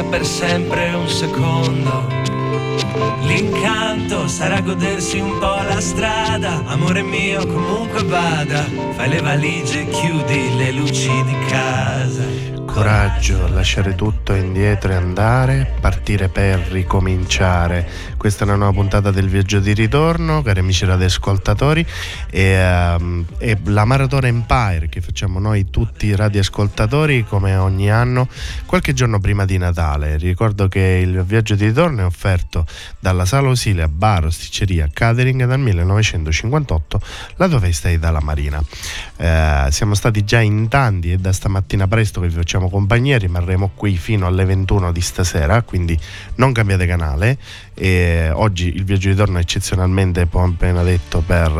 sia per sempre un secondo. L'incanto sarà godersi un po' la strada, amore mio comunque vada, fai le valigie e chiudi le luci di casa. Coraggio, lasciare tutto indietro e andare, partire per ricominciare. Questa è una nuova puntata del viaggio di ritorno, cari amici radioascoltatori, e, um, e la Maratona Empire che facciamo noi tutti i radioascoltatori come ogni anno, qualche giorno prima di Natale. Ricordo che il viaggio di ritorno è offerto dalla Sala Osilia Bar, Osticceria, Catering dal 1958, la dove stai dalla Marina. Eh, siamo stati già in tanti e da stamattina presto vi facciamo compagnia, rimarremo qui fino alle 21 di stasera, quindi non cambiate canale. E oggi il viaggio di ritorno è eccezionalmente, come appena detto, per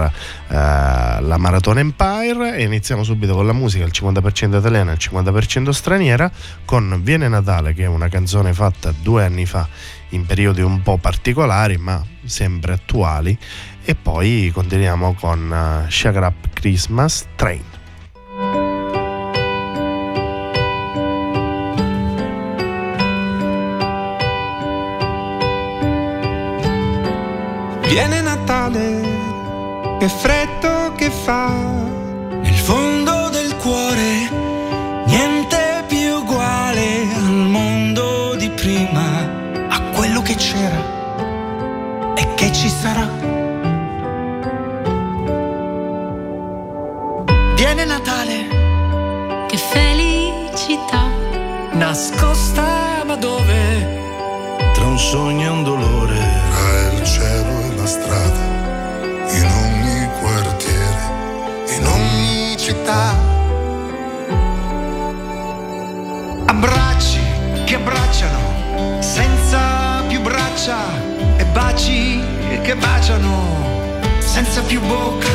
eh, la Maratona Empire e iniziamo subito con la musica, il 50% italiana e il 50% straniera, con Viene Natale, che è una canzone fatta due anni fa in periodi un po' particolari ma sempre attuali e poi continuiamo con uh, Sugar Up Christmas Train. Viene Natale, che freddo che fa, nel fondo del cuore, niente più uguale al mondo di prima, a quello che c'era e che ci sarà. Viene Natale, che felicità, nascosta ma dove? Tra un sogno e un dolore, tra il cielo strada, in ogni quartiere, in ogni città. Abbracci che abbracciano, senza più braccia, e baci che baciano, senza più bocca.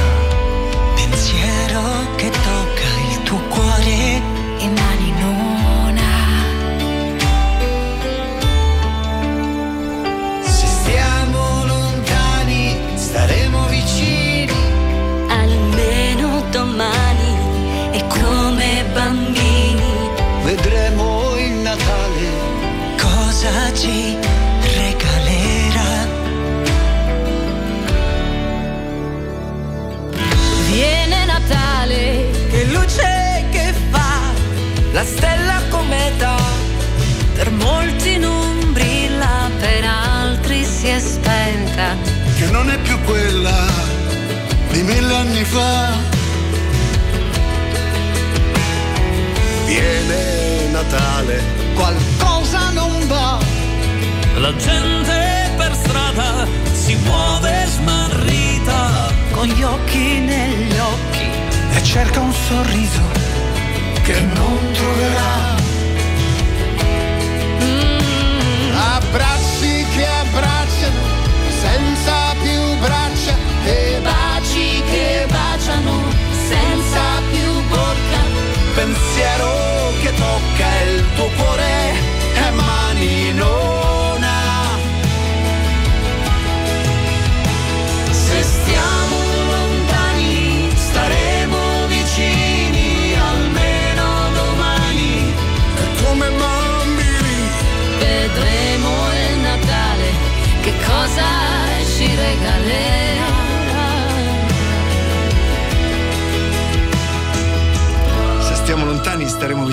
pensiero che tocca il tuo cuore e mani cosa ci regalerà. Viene Natale, Che luce che fa, la stella cometa. per molti non brilla, per altri si è spenta. che non è più quella di mille anni fa. viene Natale, Qualcosa non va. La gente per strada si muove smarrita. Con gli occhi negli occhi, E cerca un sorriso che non troverà. Abbracci che abbracciano senza più braccia e baci che baciano senza più bocca. pensiero che tocca il tuo cuore e mani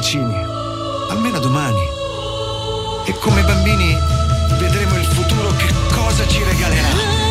vicini, almeno domani. E come bambini vedremo il futuro che cosa ci regalerà.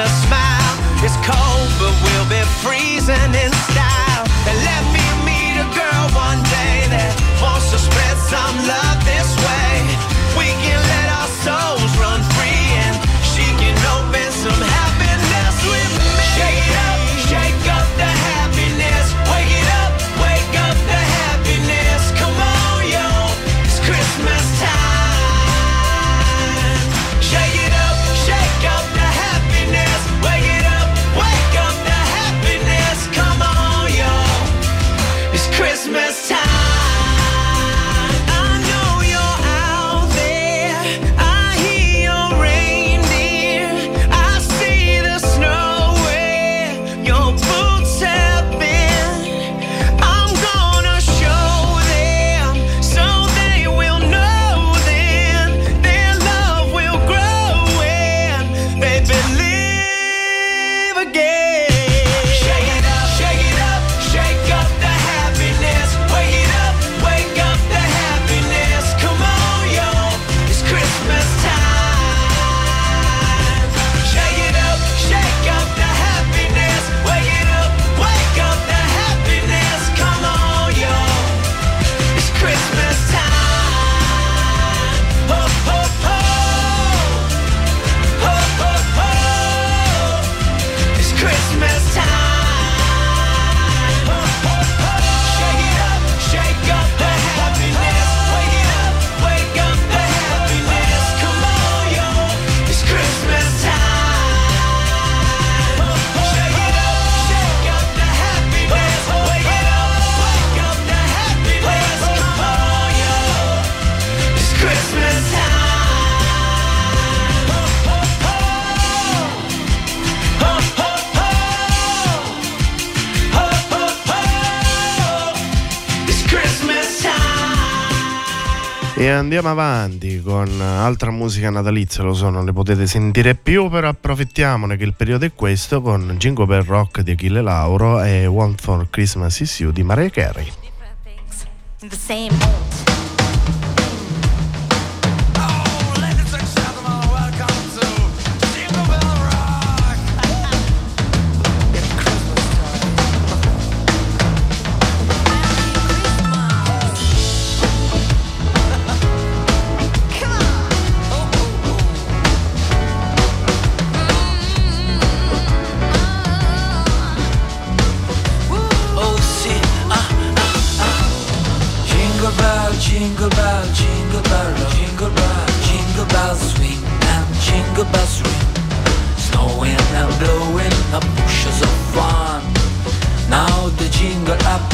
a smile. It's cold, but we'll be freezing in style. And let me meet a girl one day that wants to spread some love. andiamo avanti con altra musica natalizia, lo so, non le potete sentire più, però approfittiamone che il periodo è questo con Jingle Bell Rock di Achille Lauro e One for Christmas Is You di Maria Carey. Jingle bell, jingle bell, jingle bell, jingle bells swing and jingle bells ring. Snowing and blowing up bushels of fun. Now the jingle up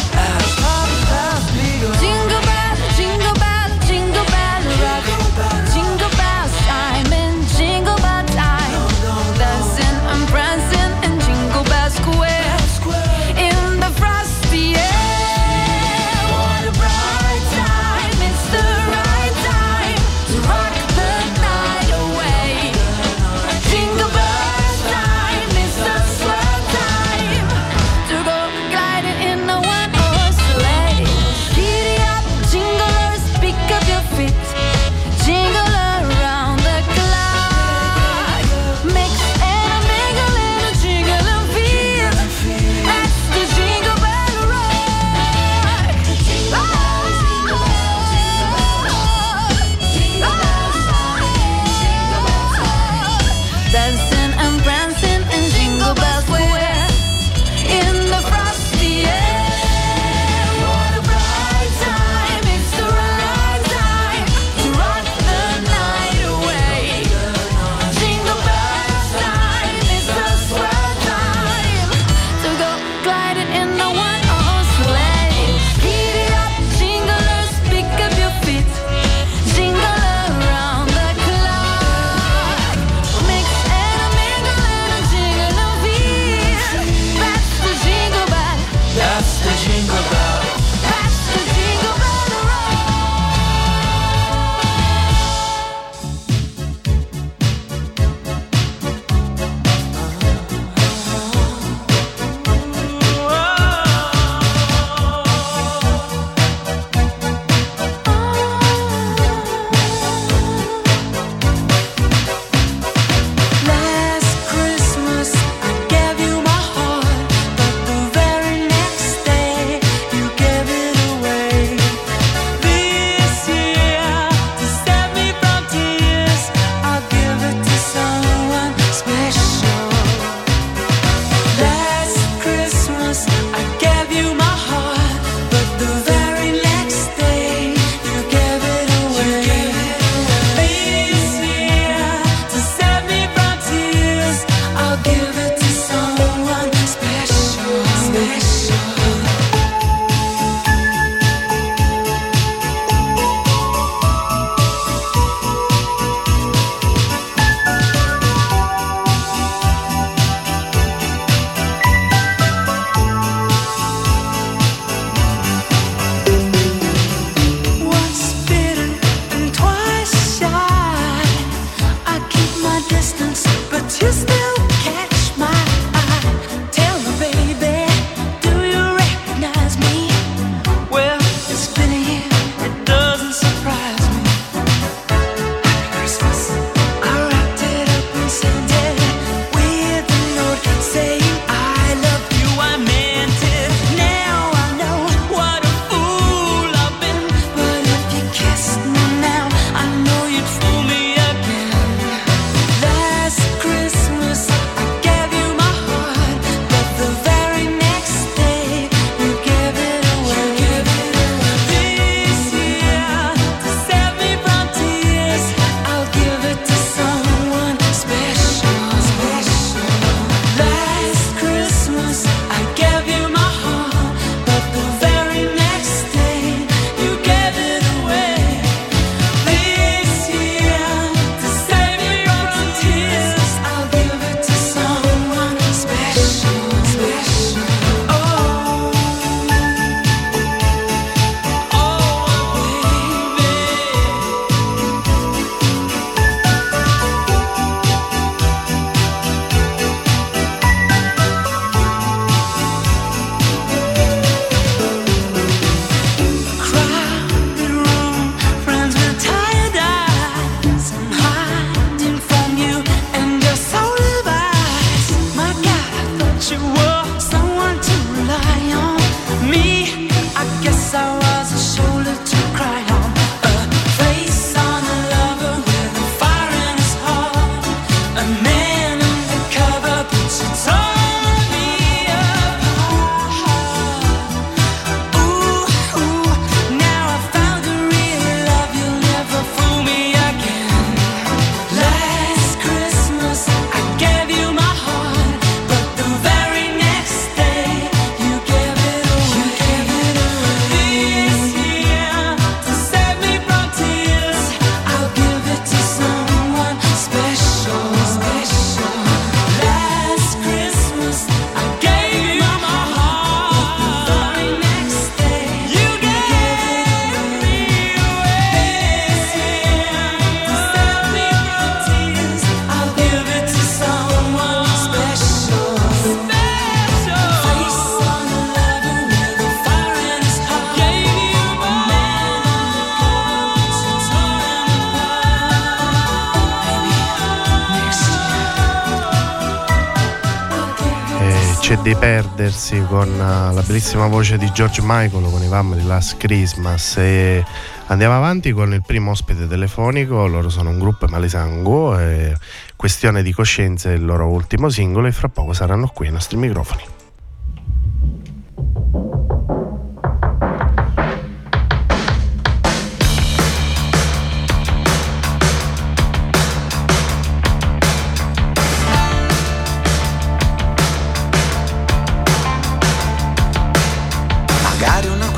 con uh, la bellissima voce di George Michael con i Family Last Christmas e andiamo avanti con il primo ospite telefonico, loro sono un gruppo Malisango e Questione di coscienza è il loro ultimo singolo e fra poco saranno qui ai nostri microfoni.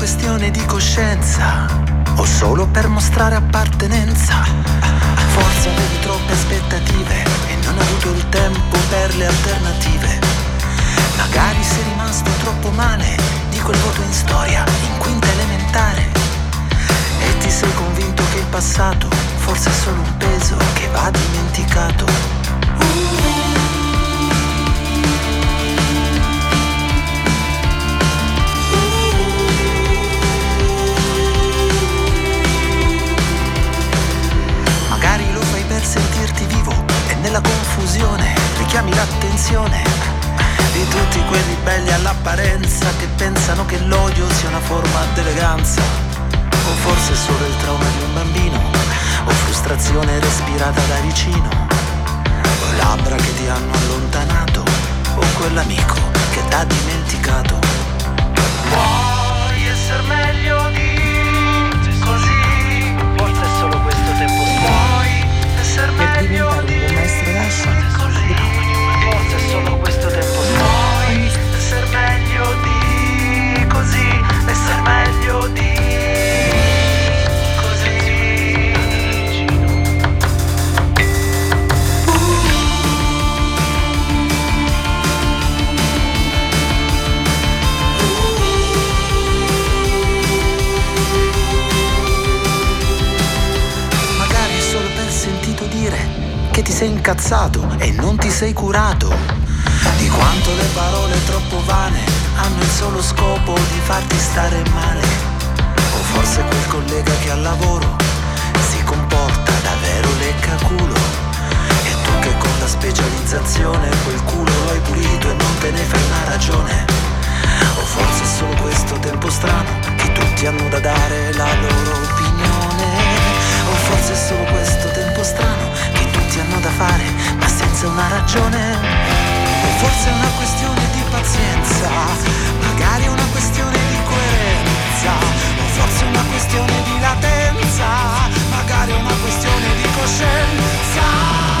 Questione di coscienza o solo per mostrare appartenenza. Forse avevi troppe aspettative e non hai avuto il tempo per le alternative. Magari sei rimasto troppo male di quel voto in storia in quinta elementare e ti sei convinto che il passato forse è solo un peso che va dimenticato. Magari confusione richiami l'attenzione di tutti quelli belli all'apparenza che pensano che l'odio sia una forma d'eleganza. O forse solo il trauma di un bambino, o frustrazione respirata da vicino, o labbra che ti hanno allontanato, o quell'amico che t'ha dimenticato. Puoi essere meglio di così, forse è solo questo tempo. Puoi essere meglio di forse è solo questo tempo. Puoi essere meglio di così, essere meglio di. Magari solo per sentito dire che ti sei incazzato e non ti sei curato. Di quanto le parole troppo vane hanno il solo scopo di farti stare male. O forse quel collega che al lavoro si comporta davvero lecca culo. E tu che con la specializzazione quel culo lo hai pulito e non te ne fai una ragione. O forse è solo questo tempo strano che tutti hanno da dare la loro opinione. O forse è solo questo tempo strano tutti hanno da fare ma senza una ragione. O forse è una questione di pazienza, magari una questione di coerenza. O forse è una questione di latenza, magari una questione di coscienza.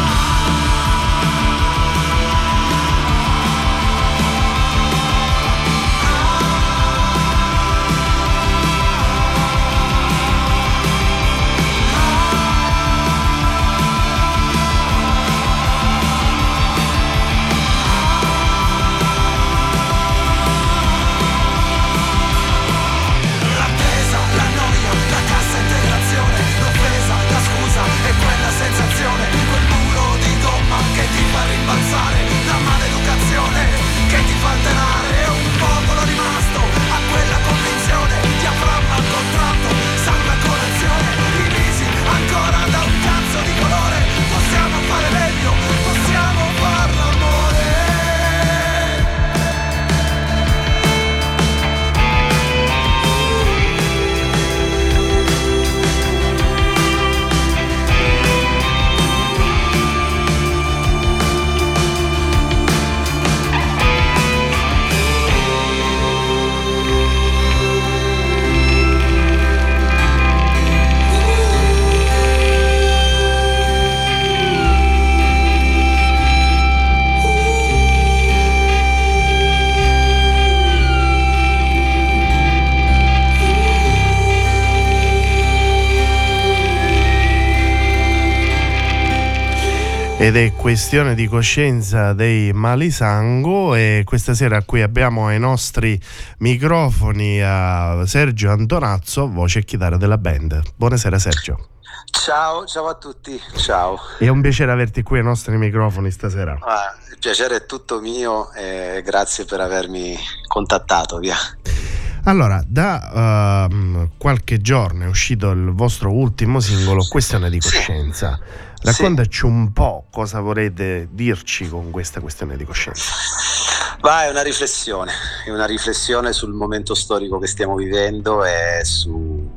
Ed è questione di coscienza dei Malisango e questa sera qui abbiamo ai nostri microfoni a Sergio Antonazzo, voce e chitarra della band. Buonasera Sergio. Ciao, ciao a tutti, ciao. È un piacere averti qui ai nostri microfoni stasera. Ah, il piacere è tutto mio e grazie per avermi contattato, via. Allora, da ehm, qualche giorno è uscito il vostro ultimo singolo, Questione di coscienza. Raccontaci un po' cosa volete dirci con questa questione di coscienza. Va, è una riflessione, è una riflessione sul momento storico che stiamo vivendo e su,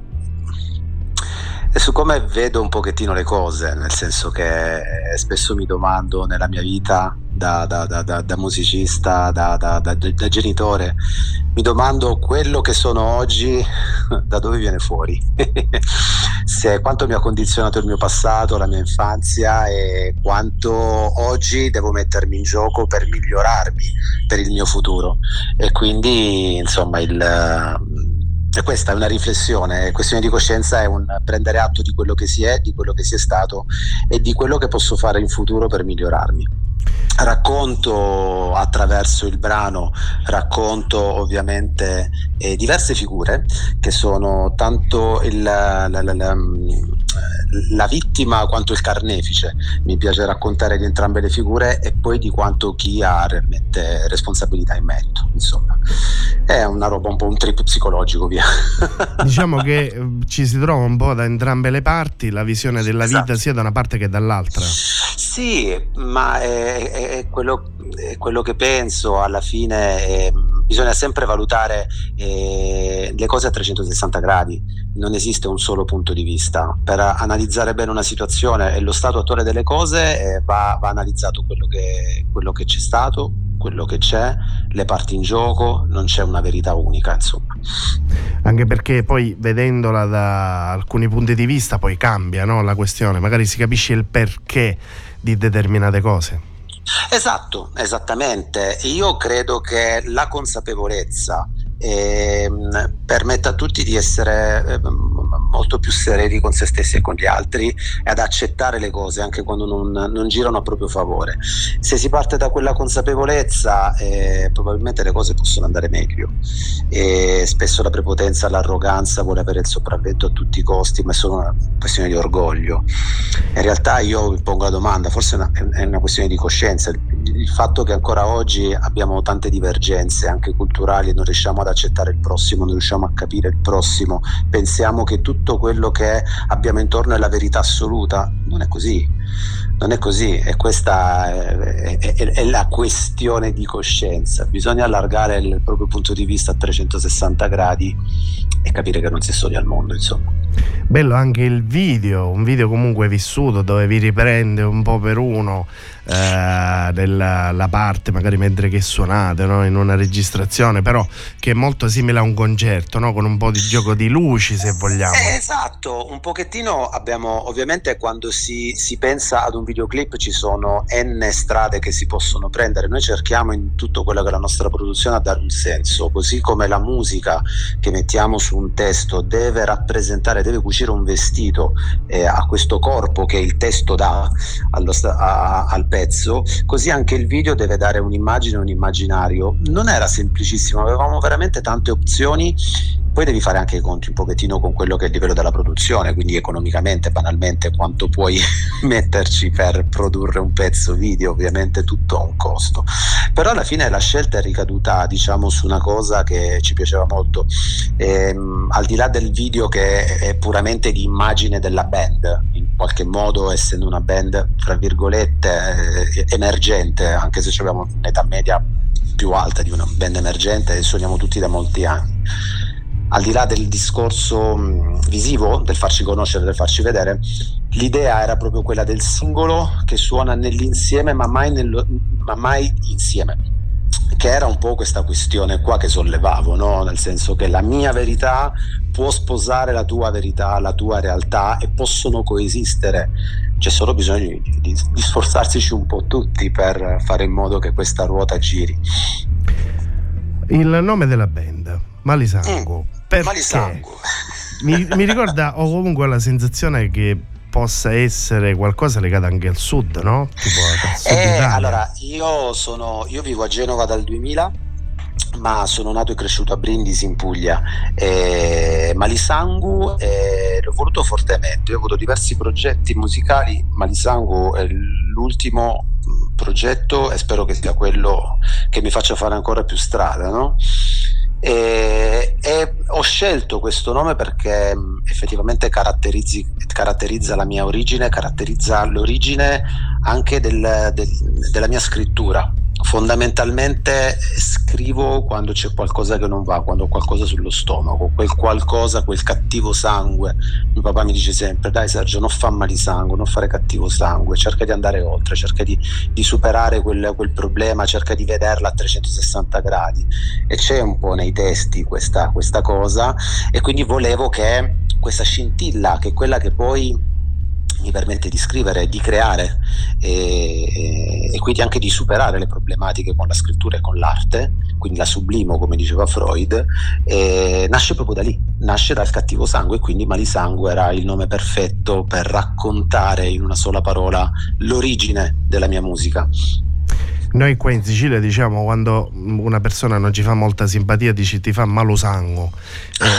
e su come vedo un pochettino le cose, nel senso che spesso mi domando nella mia vita da, da, da, da musicista, da, genitore, mi domando quello che sono oggi da dove viene fuori, Se, quanto mi ha condizionato il mio passato, la mia infanzia e quanto oggi devo mettermi in gioco per migliorarmi per il mio futuro. E quindi insomma il e questa è una riflessione, questione di coscienza è un prendere atto di quello che si è, di quello che si è stato e di quello che posso fare in futuro per migliorarmi. Racconto attraverso il brano, racconto ovviamente eh, diverse figure che sono tanto il, la, la, la, la vittima quanto il carnefice. Mi piace raccontare di entrambe le figure e poi di quanto chi ha realmente responsabilità in merito. Insomma, è una roba un po' un trip psicologico, via. diciamo che eh, ci si trova un po' da entrambe le parti, la visione della esatto. vita sia da una parte che dall'altra. Sì, ma è, è, è, quello, è quello, che penso alla fine. È, bisogna sempre valutare eh, le cose a 360 gradi, non esiste un solo punto di vista. Per analizzare bene una situazione e lo stato attuale delle cose eh, va, va, analizzato quello che, quello che c'è stato, quello che c'è, le parti in gioco, non c'è una verità unica, insomma. Anche perché poi vedendola da alcuni punti di vista poi cambia no, la questione, magari si capisce il perché di determinate cose. Esatto, esattamente. Io credo che la consapevolezza eh, permetta a tutti di essere eh, molto più sereni con se stessi e con gli altri e ad accettare le cose anche quando non, non girano a proprio favore. Se si parte da quella consapevolezza eh, probabilmente le cose possono andare meglio e spesso la prepotenza, l'arroganza vuole avere il sopravvento a tutti i costi ma è solo una questione di orgoglio. In realtà io mi pongo la domanda, forse è una, è una questione di coscienza, il, il fatto che ancora oggi abbiamo tante divergenze anche culturali e non riusciamo ad accettare il prossimo, non riusciamo a capire il prossimo, pensiamo che tutto quello che abbiamo intorno è la verità assoluta. Non è così, non è così e questa è, è, è, la questione di coscienza. Bisogna allargare il proprio punto di vista a 360 gradi e capire che non si è soli al mondo, insomma. Bello anche il video, un video comunque vissuto dove vi riprende un po' per uno eh, della, la parte magari mentre che suonate no? in una registrazione, però che è molto simile a un concerto, no? con un po' di gioco di luci se vogliamo. Eh, esatto, un pochettino abbiamo ovviamente quando si, si pensa ad un videoclip ci sono n strade che si possono prendere, noi cerchiamo in tutto quello che è la nostra produzione a dare un senso, così come la musica che mettiamo su un testo deve rappresentare, deve cucire un vestito eh, a questo corpo che il testo dà allo, a, al pezzo, così anche il video deve dare un'immagine, un immaginario. Non era semplicissimo, avevamo veramente tante opzioni poi devi fare anche i conti un pochettino con quello che è il livello della produzione, quindi economicamente, banalmente, quanto puoi metterci per produrre un pezzo video, ovviamente tutto ha un costo. Però alla fine la scelta è ricaduta, diciamo, su una cosa che ci piaceva molto, ehm, al di là del video che è puramente di immagine della band, in qualche modo essendo una band, tra virgolette, eh, emergente, anche se abbiamo un'età media più alta di una band emergente e suoniamo tutti da molti anni. Al di là del discorso visivo, del farci conoscere, del farci vedere, l'idea era proprio quella del singolo che suona nell'insieme ma mai, nello, ma mai insieme che era un po' questa questione qua che sollevavo, no? nel senso che la mia verità può sposare la tua verità, la tua realtà e possono coesistere. C'è solo bisogno di, di, di sforzarsi un po' tutti per fare in modo che questa ruota giri. Il nome della band, Malisango. Mm perché mi, mi ricorda, ho comunque la sensazione che possa essere qualcosa legato anche al sud, no? Tipo al sud eh, allora, io, sono, io vivo a Genova dal 2000 ma sono nato e cresciuto a Brindisi in Puglia. Eh, Malisangu eh, l'ho voluto fortemente, ho avuto diversi progetti musicali, Malisangu è l'ultimo progetto e spero che sia quello che mi faccia fare ancora più strada. No? E, e, ho scelto questo nome perché effettivamente caratterizza la mia origine, caratterizza l'origine anche del, del, della mia scrittura. Fondamentalmente scrivo quando c'è qualcosa che non va, quando ho qualcosa sullo stomaco, quel qualcosa, quel cattivo sangue. Mio papà mi dice sempre: Dai, Sergio, non fa male sangue, non fare cattivo sangue, cerca di andare oltre, cerca di, di superare quel, quel, problema, cerca di vederla a 360 gradi. E c'è un po' nei testi questa, questa cosa, e quindi volevo che questa scintilla, che è quella che poi mi permette di scrivere, di creare e, e, quindi anche di superare le problematiche con la scrittura e con l'arte, quindi la sublimo come diceva Freud, nasce proprio da lì, nasce dal cattivo sangue e quindi Malisangue era il nome perfetto per raccontare in una sola parola l'origine della mia musica. Noi qua in Sicilia diciamo quando una persona non ci fa molta simpatia dici ti fa malosango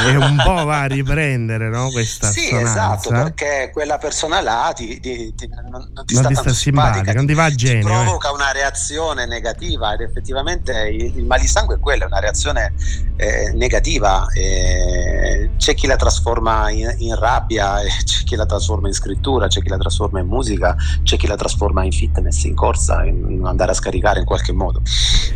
e un po' va a riprendere no, questa sì, sonanza. esatto, perché quella persona là ti, ti, ti, non, non, ti non sta, sta simpatica, non ti va a genio. Ti provoca eh. una reazione negativa ed effettivamente il, il malisangue è quello, è una reazione eh, negativa. Eh, c'è chi la trasforma in, in rabbia, c'è chi la trasforma in scrittura, c'è chi la trasforma in musica, c'è chi la trasforma in fitness, in corsa, in andare a scaricare in qualche modo.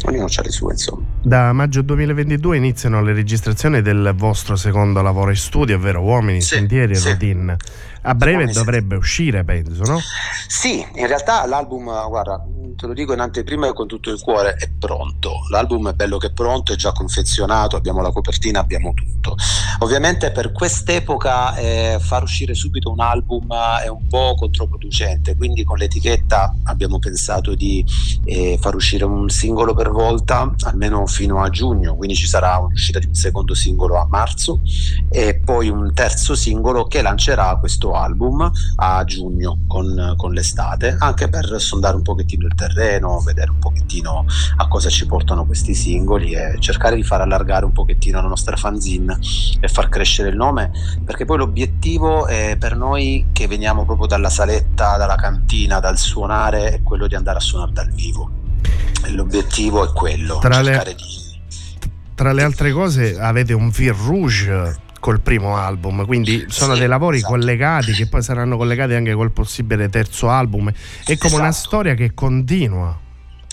Ognuno ha le sue, insomma. Da maggio 2022 iniziano le registrazioni del vostro secondo lavoro in studio, ovvero Uomini, sì, Sentieri e sì. Routine. A breve dovrebbe uscire, penso, no? Sì, in realtà l'album, guarda, te lo dico in anteprima e con tutto il cuore, è pronto. L'album è bello che è pronto, è già confezionato, abbiamo la copertina, abbiamo tutto. Ovviamente per quest'epoca eh, far uscire subito un album è un po' controproducente, quindi con l'etichetta abbiamo pensato di eh, far uscire un singolo per volta, almeno fino a giugno, quindi ci sarà un'uscita di un secondo singolo a marzo e poi un terzo singolo che lancerà questo album a giugno con, con l'estate, anche per sondare un pochettino il terreno, vedere un pochettino a cosa ci portano questi singoli e cercare di far allargare un pochettino la nostra fanzine e far crescere il nome, perché poi l'obiettivo è per noi che veniamo proprio dalla saletta, dalla cantina, dal suonare, è quello di andare a suonare dal vivo. L'obiettivo è quello, tra cercare le, di... Tra le altre cose avete un fil rouge col primo album, quindi sono sì, dei lavori esatto. collegati che poi saranno collegati anche col possibile terzo album. È come esatto. una storia che continua.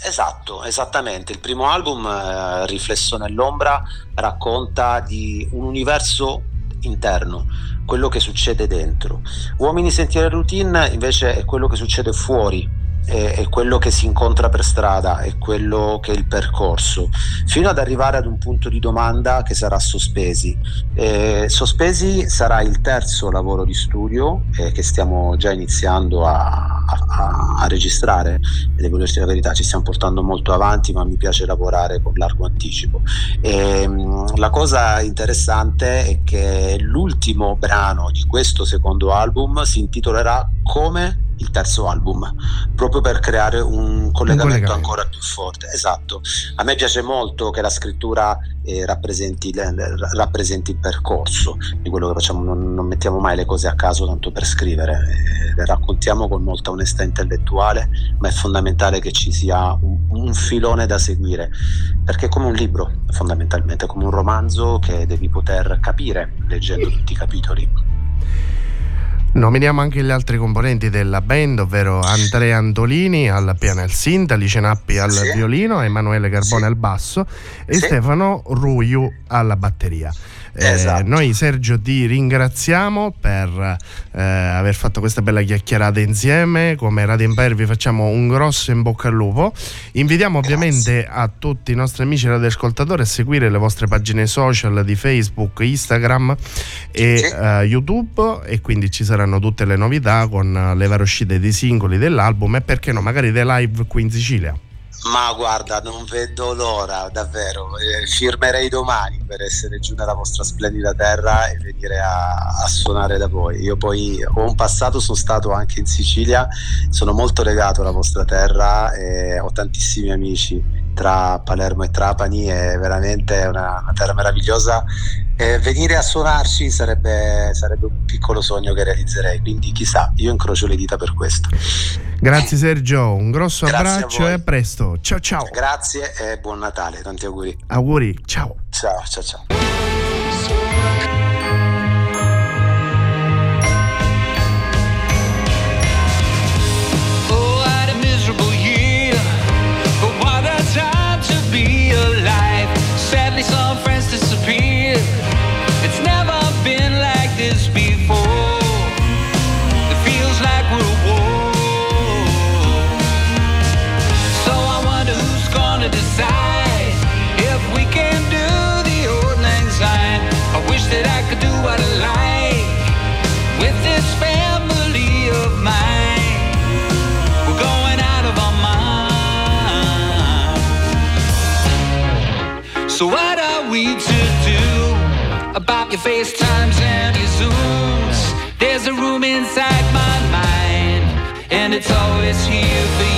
Esatto, esattamente. Il primo album, eh, Riflesso nell'ombra, racconta di un universo interno, quello che succede dentro. Uomini sentieri routine invece è quello che succede fuori è, quello che si incontra per strada, è quello che è il percorso, fino ad arrivare ad un punto di domanda che sarà sospesi. Eh, sospesi sarà il terzo lavoro di studio eh, che stiamo già iniziando a, a, a registrare e devo dirti la verità, ci stiamo portando molto avanti, ma mi piace lavorare con largo anticipo. E, ehm, la cosa interessante è che l'ultimo brano di questo secondo album si intitolerà Come il terzo album, proprio per creare un collegamento, un collegamento, ancora più forte. Esatto. A me piace molto che la scrittura eh, rappresenti, rappresenti, il percorso di quello che facciamo, non, non, mettiamo mai le cose a caso tanto per scrivere, eh, le raccontiamo con molta onestà intellettuale, ma è fondamentale che ci sia un, un filone da seguire, perché è come un libro, fondamentalmente, è come un romanzo che devi poter capire leggendo tutti i capitoli. Nominiamo anche gli altri componenti della band, ovvero Andrea Antolini al piano e al synth, Alice Nappi al sì. violino, Emanuele Carbone sì. al basso e sì. Stefano Ruiu alla batteria. Eh, esatto. noi Sergio ti ringraziamo per eh, aver fatto questa bella chiacchierata insieme. Come Radio Empire vi facciamo un grosso in bocca al lupo. Invitiamo Grazie. ovviamente a tutti i nostri amici radioascoltatori a seguire le vostre pagine social di Facebook, Instagram e sì. uh, YouTube e quindi ci saranno tutte le novità con le varie uscite dei singoli dell'album e perché no, magari dei live qui in Sicilia. Ma guarda, non vedo l'ora, davvero. Eh, firmerei domani per essere giù nella vostra splendida terra e venire a, a, suonare da voi. Io poi ho un passato, sono stato anche in Sicilia, sono molto legato alla vostra terra e ho tantissimi amici tra Palermo e Trapani, è veramente una, una terra meravigliosa. E venire a suonarci sarebbe, sarebbe un piccolo sogno che realizzerei, quindi chissà, io incrocio le dita per questo. Grazie Sergio, un grosso Grazie abbraccio e a presto. Ciao ciao. Grazie e buon Natale, tanti auguri. Auguri, ciao. Ciao, ciao, ciao. out your FaceTimes and your Zooms. There's a room inside my mind, and it's always here for you.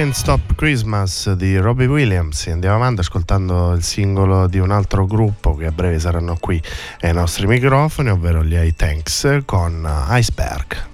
Can't Stop Christmas di Robbie Williams. Andiamo avanti ascoltando il singolo di un altro gruppo che a breve saranno qui ai nostri microfoni, ovvero gli I Tanks con Iceberg.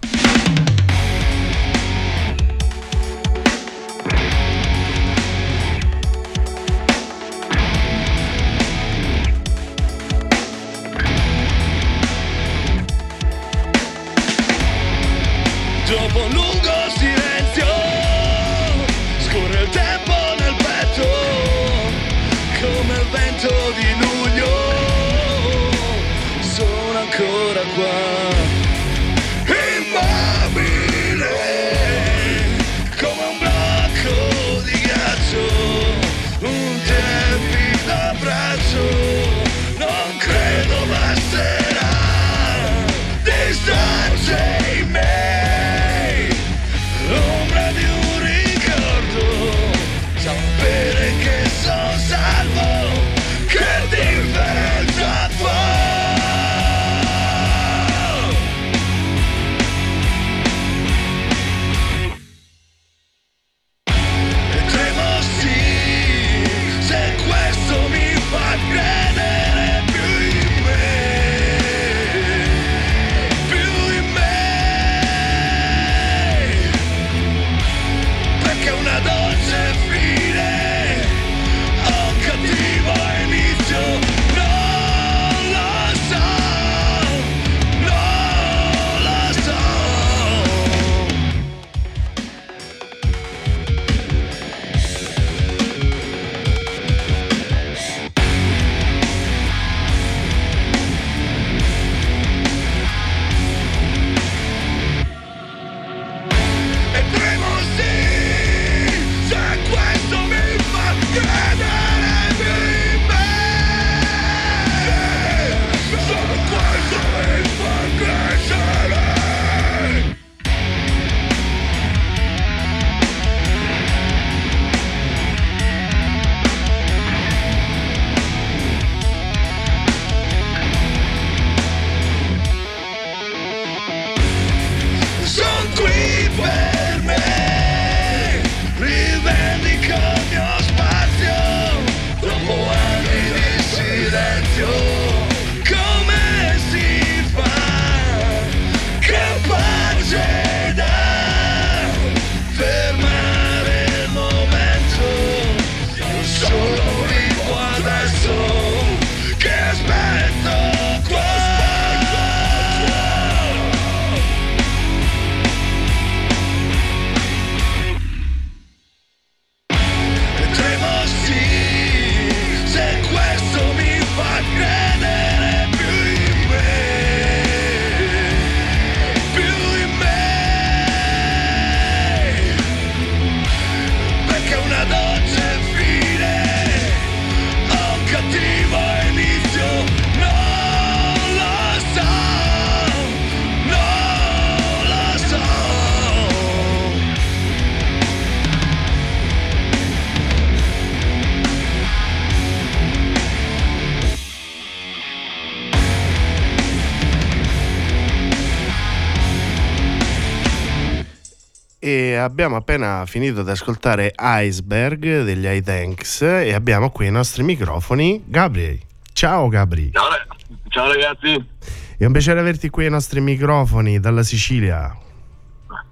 E abbiamo appena finito di ascoltare Iceberg degli iThanks e abbiamo qui ai nostri microfoni Gabri. Ciao Gabri. Ciao, ciao ragazzi. È un piacere averti qui ai nostri microfoni dalla Sicilia.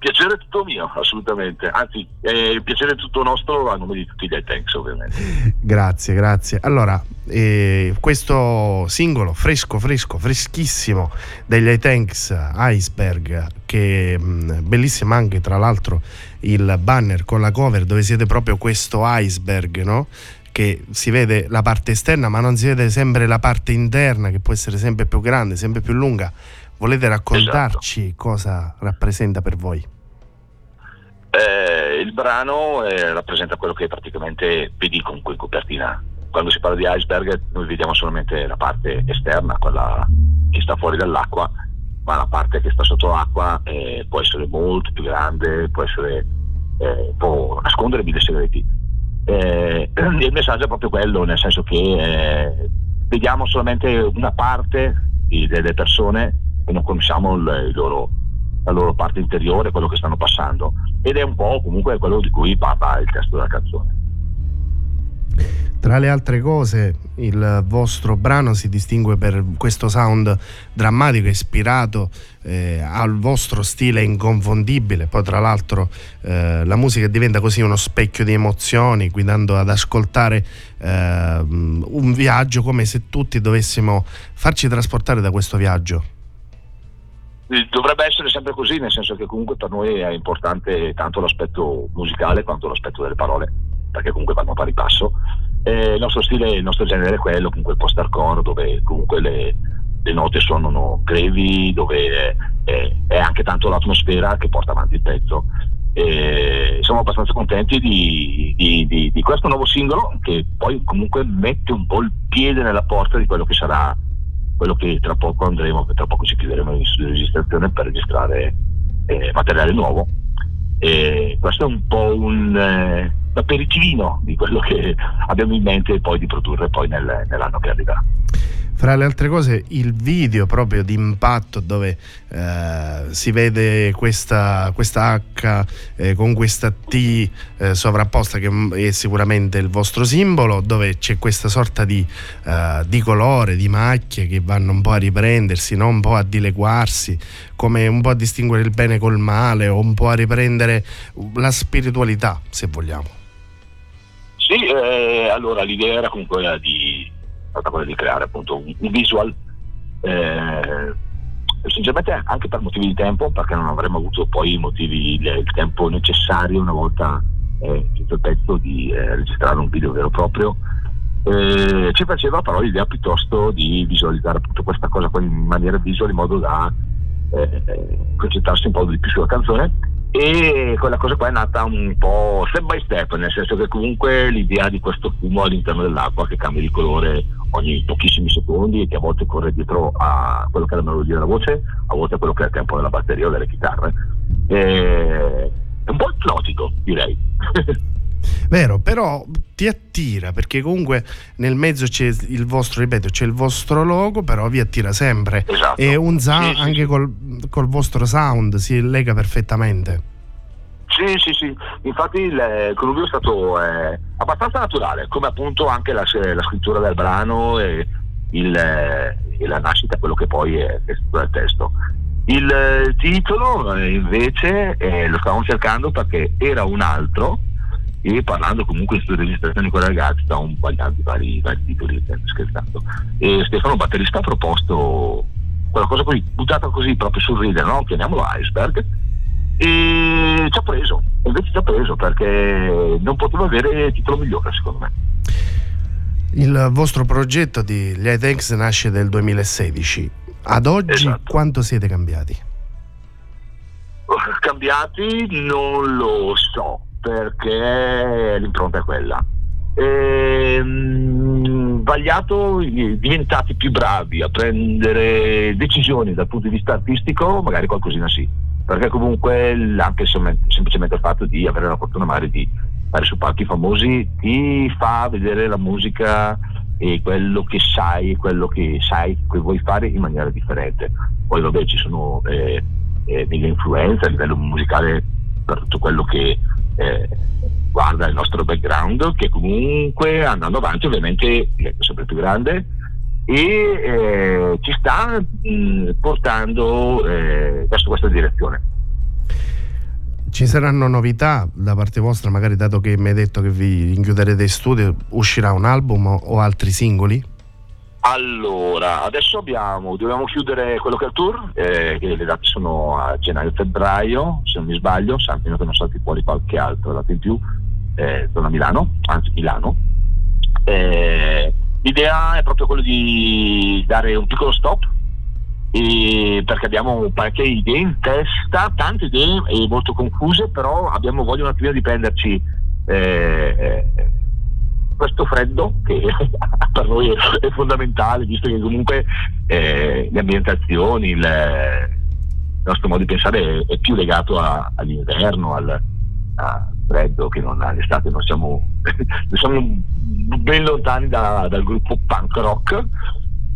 Piacere tutto mio, assolutamente. Anzi, è il piacere tutto nostro a nome di tutti gli iThanks, ovviamente. Grazie, grazie. Allora, eh, questo singolo fresco, fresco, freschissimo degli iThanks Iceberg, che è mh, bellissimo anche tra l'altro il banner con la cover dove siete proprio questo iceberg, no? Che si vede la parte esterna, ma non si vede sempre la parte interna, che può essere sempre più grande, sempre più lunga. Volete raccontarci Esatto. cosa rappresenta per voi? Eh, il brano eh, rappresenta quello che praticamente vedi comunque in copertina. Quando si parla di iceberg noi vediamo solamente la parte esterna, quella che sta fuori dall'acqua, ma la parte che sta sotto l'acqua eh, può essere molto più grande, può, essere, eh, può nascondere mille segreti. Eh, il messaggio è proprio quello, nel senso che eh, vediamo solamente una parte di- delle persone e non conosciamo il- il loro- la loro parte interiore, quello che stanno passando. Ed è un po' comunque quello di cui parla il testo della canzone. Tra le altre cose, il vostro brano si distingue per questo sound drammatico, ispirato eh, al vostro stile inconfondibile. Poi, tra l'altro, eh, la musica diventa così uno specchio di emozioni, guidando ad ascoltare eh, un viaggio come se tutti dovessimo farci trasportare da questo viaggio. Eh, Dovrebbe essere sempre così, nel senso che comunque per noi è importante tanto l'aspetto musicale quanto l'aspetto delle parole, perché comunque vanno a pari passo. Eh, il nostro stile, il nostro genere è quello, comunque post-hardcore, dove comunque le, le note suonano grevi, dove è, è anche tanto l'atmosfera che porta avanti il pezzo. E siamo abbastanza contenti di, di- di- di questo nuovo singolo che poi comunque mette un po' il piede nella porta di quello che sarà quello che tra poco andremo, tra poco ci chiuderemo in studio di registrazione per registrare eh, materiale nuovo. E questo è un po' un eh, aperitivino di quello che abbiamo in mente poi di produrre poi nel- nell'anno che arriverà. Fra le altre cose, il video proprio di impatto dove eh, si vede questa, questa H eh, con questa T eh, sovrapposta che mm, è sicuramente il vostro simbolo, dove c'è questa sorta di, eh, di colore, di macchie che vanno un po' a riprendersi, no? un po' a dileguarsi, come un po' a distinguere il bene col male o un po' a riprendere la spiritualità, se vogliamo. Sì, eh, allora l'idea era comunque quella di, stata quella di creare appunto un, visual, eh, sinceramente anche per motivi di tempo, perché non avremmo avuto poi motivi, il, tempo necessario una volta eh, il pezzo di eh, registrare un video vero e proprio. Eh, ci faceva però l'idea piuttosto di visualizzare appunto questa cosa in maniera visuale in modo da eh, concentrarsi un po' di più sulla canzone e quella cosa qua è nata un po' step by step, nel senso che comunque l'idea di questo fumo all'interno dell'acqua che cambia di colore ogni pochissimi secondi e che a volte corre dietro a quello che è la melodia della voce, a volte a quello che è il tempo della batteria o delle chitarre. E- È un po' ipnotico, direi. Vero, però ti attira perché comunque nel mezzo c'è il vostro, ripeto, c'è il vostro logo, però vi attira sempre. Esatto. E un Sì, sì, anche sì. Col, col vostro sound si lega perfettamente. Sì, sì, sì, infatti il eh, connubio è stato eh, abbastanza naturale, come appunto anche la, la scrittura del brano e, il, eh, e la nascita, quello che poi è, è del testo. Il eh, titolo invece eh, lo stavamo cercando perché era un altro e parlando comunque su registrazioni con i ragazzi stavamo sbagliando vari, vari titoli, scherzando. E Stefano Batterista ha proposto quella cosa così, buttata così proprio sul ridere, no? chiamiamolo iceberg, e ci ha preso, invece ci ha preso perché non poteva avere titolo migliore secondo me. Il vostro progetto di iThanks nasce nel 2016. Ad oggi Esatto. quanto siete cambiati? Cambiati non lo so perché l'impronta è quella. Ehm, Sbagliato, diventati più bravi a prendere decisioni dal punto di vista artistico, magari qualcosina sì, perché comunque anche sem- semplicemente il fatto di avere la fortuna magari di stare su palchi famosi ti fa vedere la musica e quello che sai, quello che sai che vuoi fare in maniera differente. Poi vabbè ci sono eh, eh, mille influenze a livello musicale per tutto quello che eh, guarda il nostro background, che comunque andando avanti ovviamente è sempre più grande e eh, ci sta mh, portando eh, verso questa direzione. Ci saranno novità da parte vostra, magari dato che mi hai detto che vi rinchiuderete in studio, uscirà un album o, altri singoli? Allora, adesso abbiamo, dobbiamo chiudere quello che è il tour, eh, che le date sono a gennaio-febbraio, se non mi sbaglio, almeno che non salti fuori qualche altra data in più, eh, zona Milano, anzi Milano. Eh, l'idea è proprio quello di dare un piccolo stop perché abbiamo parecchie idee in testa, tante idee e molto confuse, però abbiamo voglia un attimino di prenderci eh, questo freddo che per noi è, fondamentale, visto che comunque eh, le ambientazioni, il, il, nostro modo di pensare è, è più legato a, all'inverno, al, al, freddo che non all'estate, non siamo, siamo ben lontani da, dal gruppo punk rock.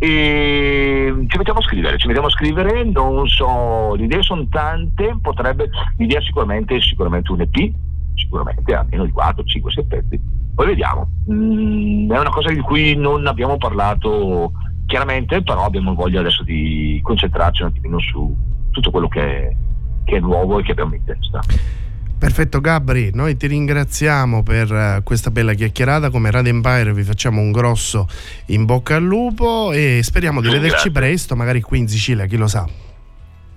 E ci mettiamo a scrivere, ci mettiamo a scrivere, non so, le idee sono tante, potrebbe, l'idea sicuramente, sicuramente un EP, sicuramente almeno di 4, 5, 6 pezzi, poi vediamo, mm, è una cosa di cui non abbiamo parlato chiaramente, però abbiamo voglia adesso di concentrarci un attimino su tutto quello che è, che è nuovo e che abbiamo in testa. Perfetto Gabri, noi ti ringraziamo per uh, questa bella chiacchierata, come Radio Empire vi facciamo un grosso in bocca al lupo e speriamo di vederci presto, magari qui in Sicilia, chi lo sa.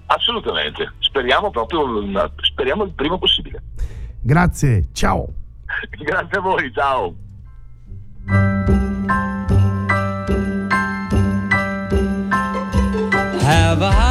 Assolutamente, speriamo proprio speriamo il prima possibile. Grazie, ciao. Grazie a voi, ciao. Have a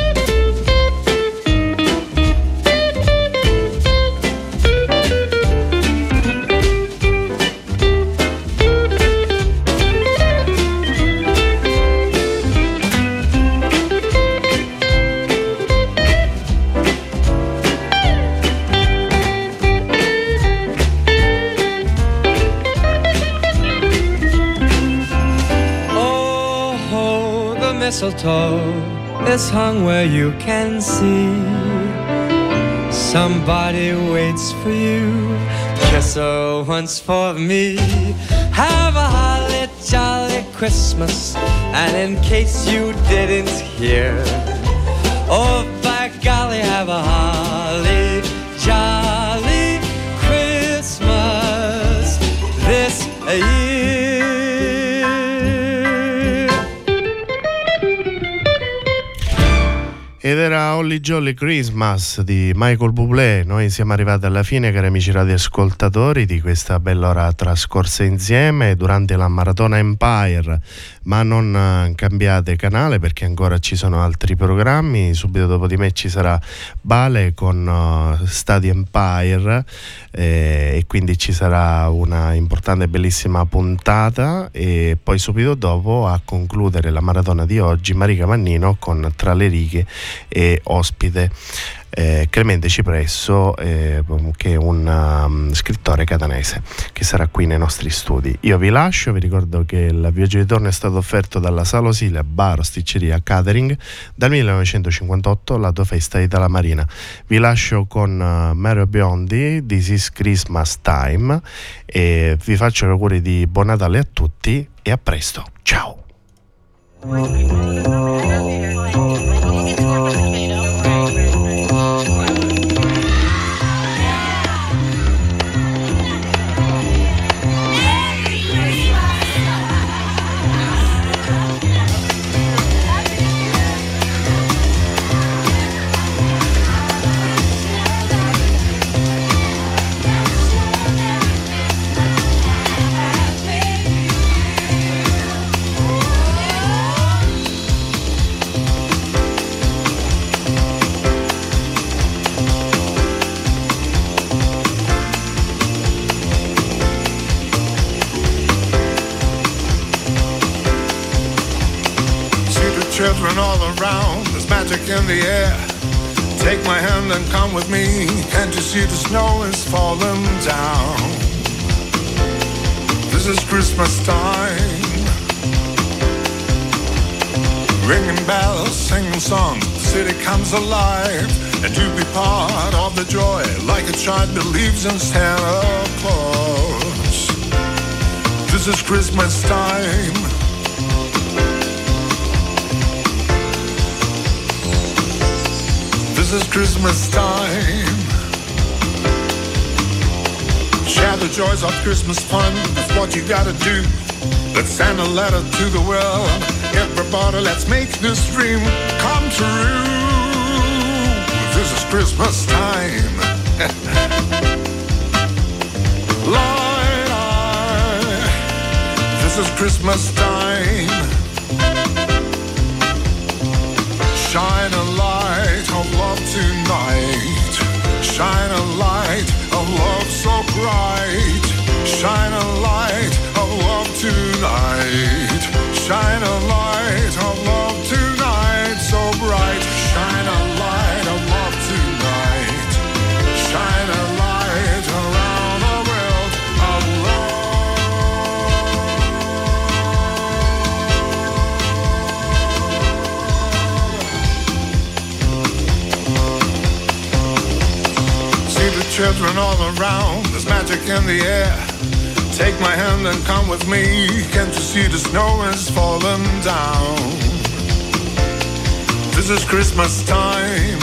Mistletoe is hung where you can see. Somebody waits for you. Kiss her once for me. Have a holly jolly Christmas. And in case you didn't hear, oh by golly, have a holly Holly Jolly Christmas di Michael Bublé. Noi siamo arrivati alla fine, cari amici radioascoltatori, di questa bella ora trascorsa insieme durante la Maratona Empire. Ma non eh, cambiate canale perché ancora ci sono altri programmi. Subito dopo di me ci sarà Bale con uh, Stadi Empire eh, e quindi ci sarà una importante bellissima puntata. E poi subito dopo a concludere la maratona di oggi Marica Mannino con Tra le righe e ospite eh, Clemente Cipresso, eh, che è un um, scrittore catanese che sarà qui nei nostri studi. Io vi lascio, vi ricordo che il viaggio di ritorno è stato offerto dalla Sala Osilia Bar Osticceria Catering dal 1958 lato festa Itala Marina. Vi lascio con uh, Mario Biondi, This is Christmas Time e vi faccio gli auguri di buon Natale a tutti e a presto. Ciao! All around, there's magic in the air. Take my hand and come with me. Can't you see the snow is falling down? This is Christmas time. Ringing bells, singing songs, the city comes alive. And to be part of the joy, like a child believes in Santa Claus. This is Christmas time. This is Christmas time. Share the joys of Christmas fun. That's what you gotta do. Let's send a letter to the world. Everybody, let's make this dream come true. This is Christmas time. Light, light. This is Christmas time. Shine a of love tonight. Shine a light of love so bright. Shine a light of love tonight. Shine a light of love tonight so bright. Shine a children all around, there's magic in the air. Take my hand and come with me. Can't you see the snow is falling down? This is Christmas time.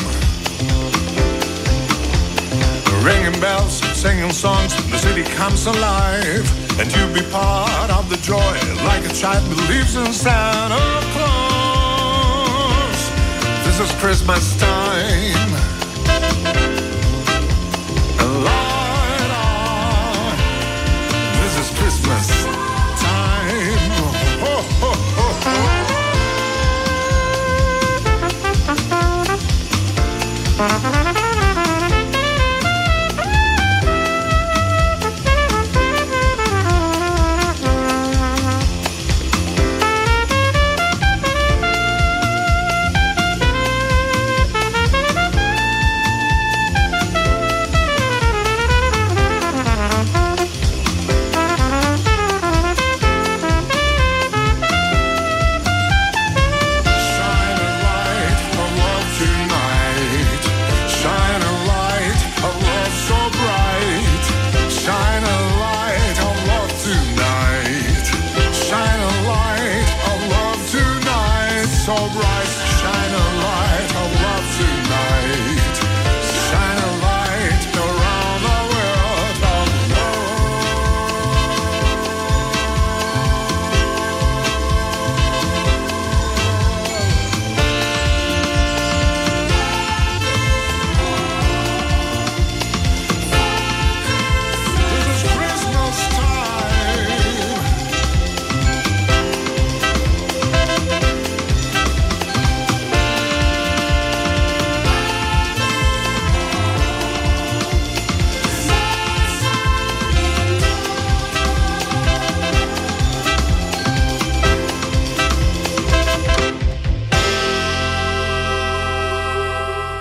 Ringing bells, singing songs, the city comes alive. And you be part of the joy, like a child believes in Santa Claus. This is Christmas time.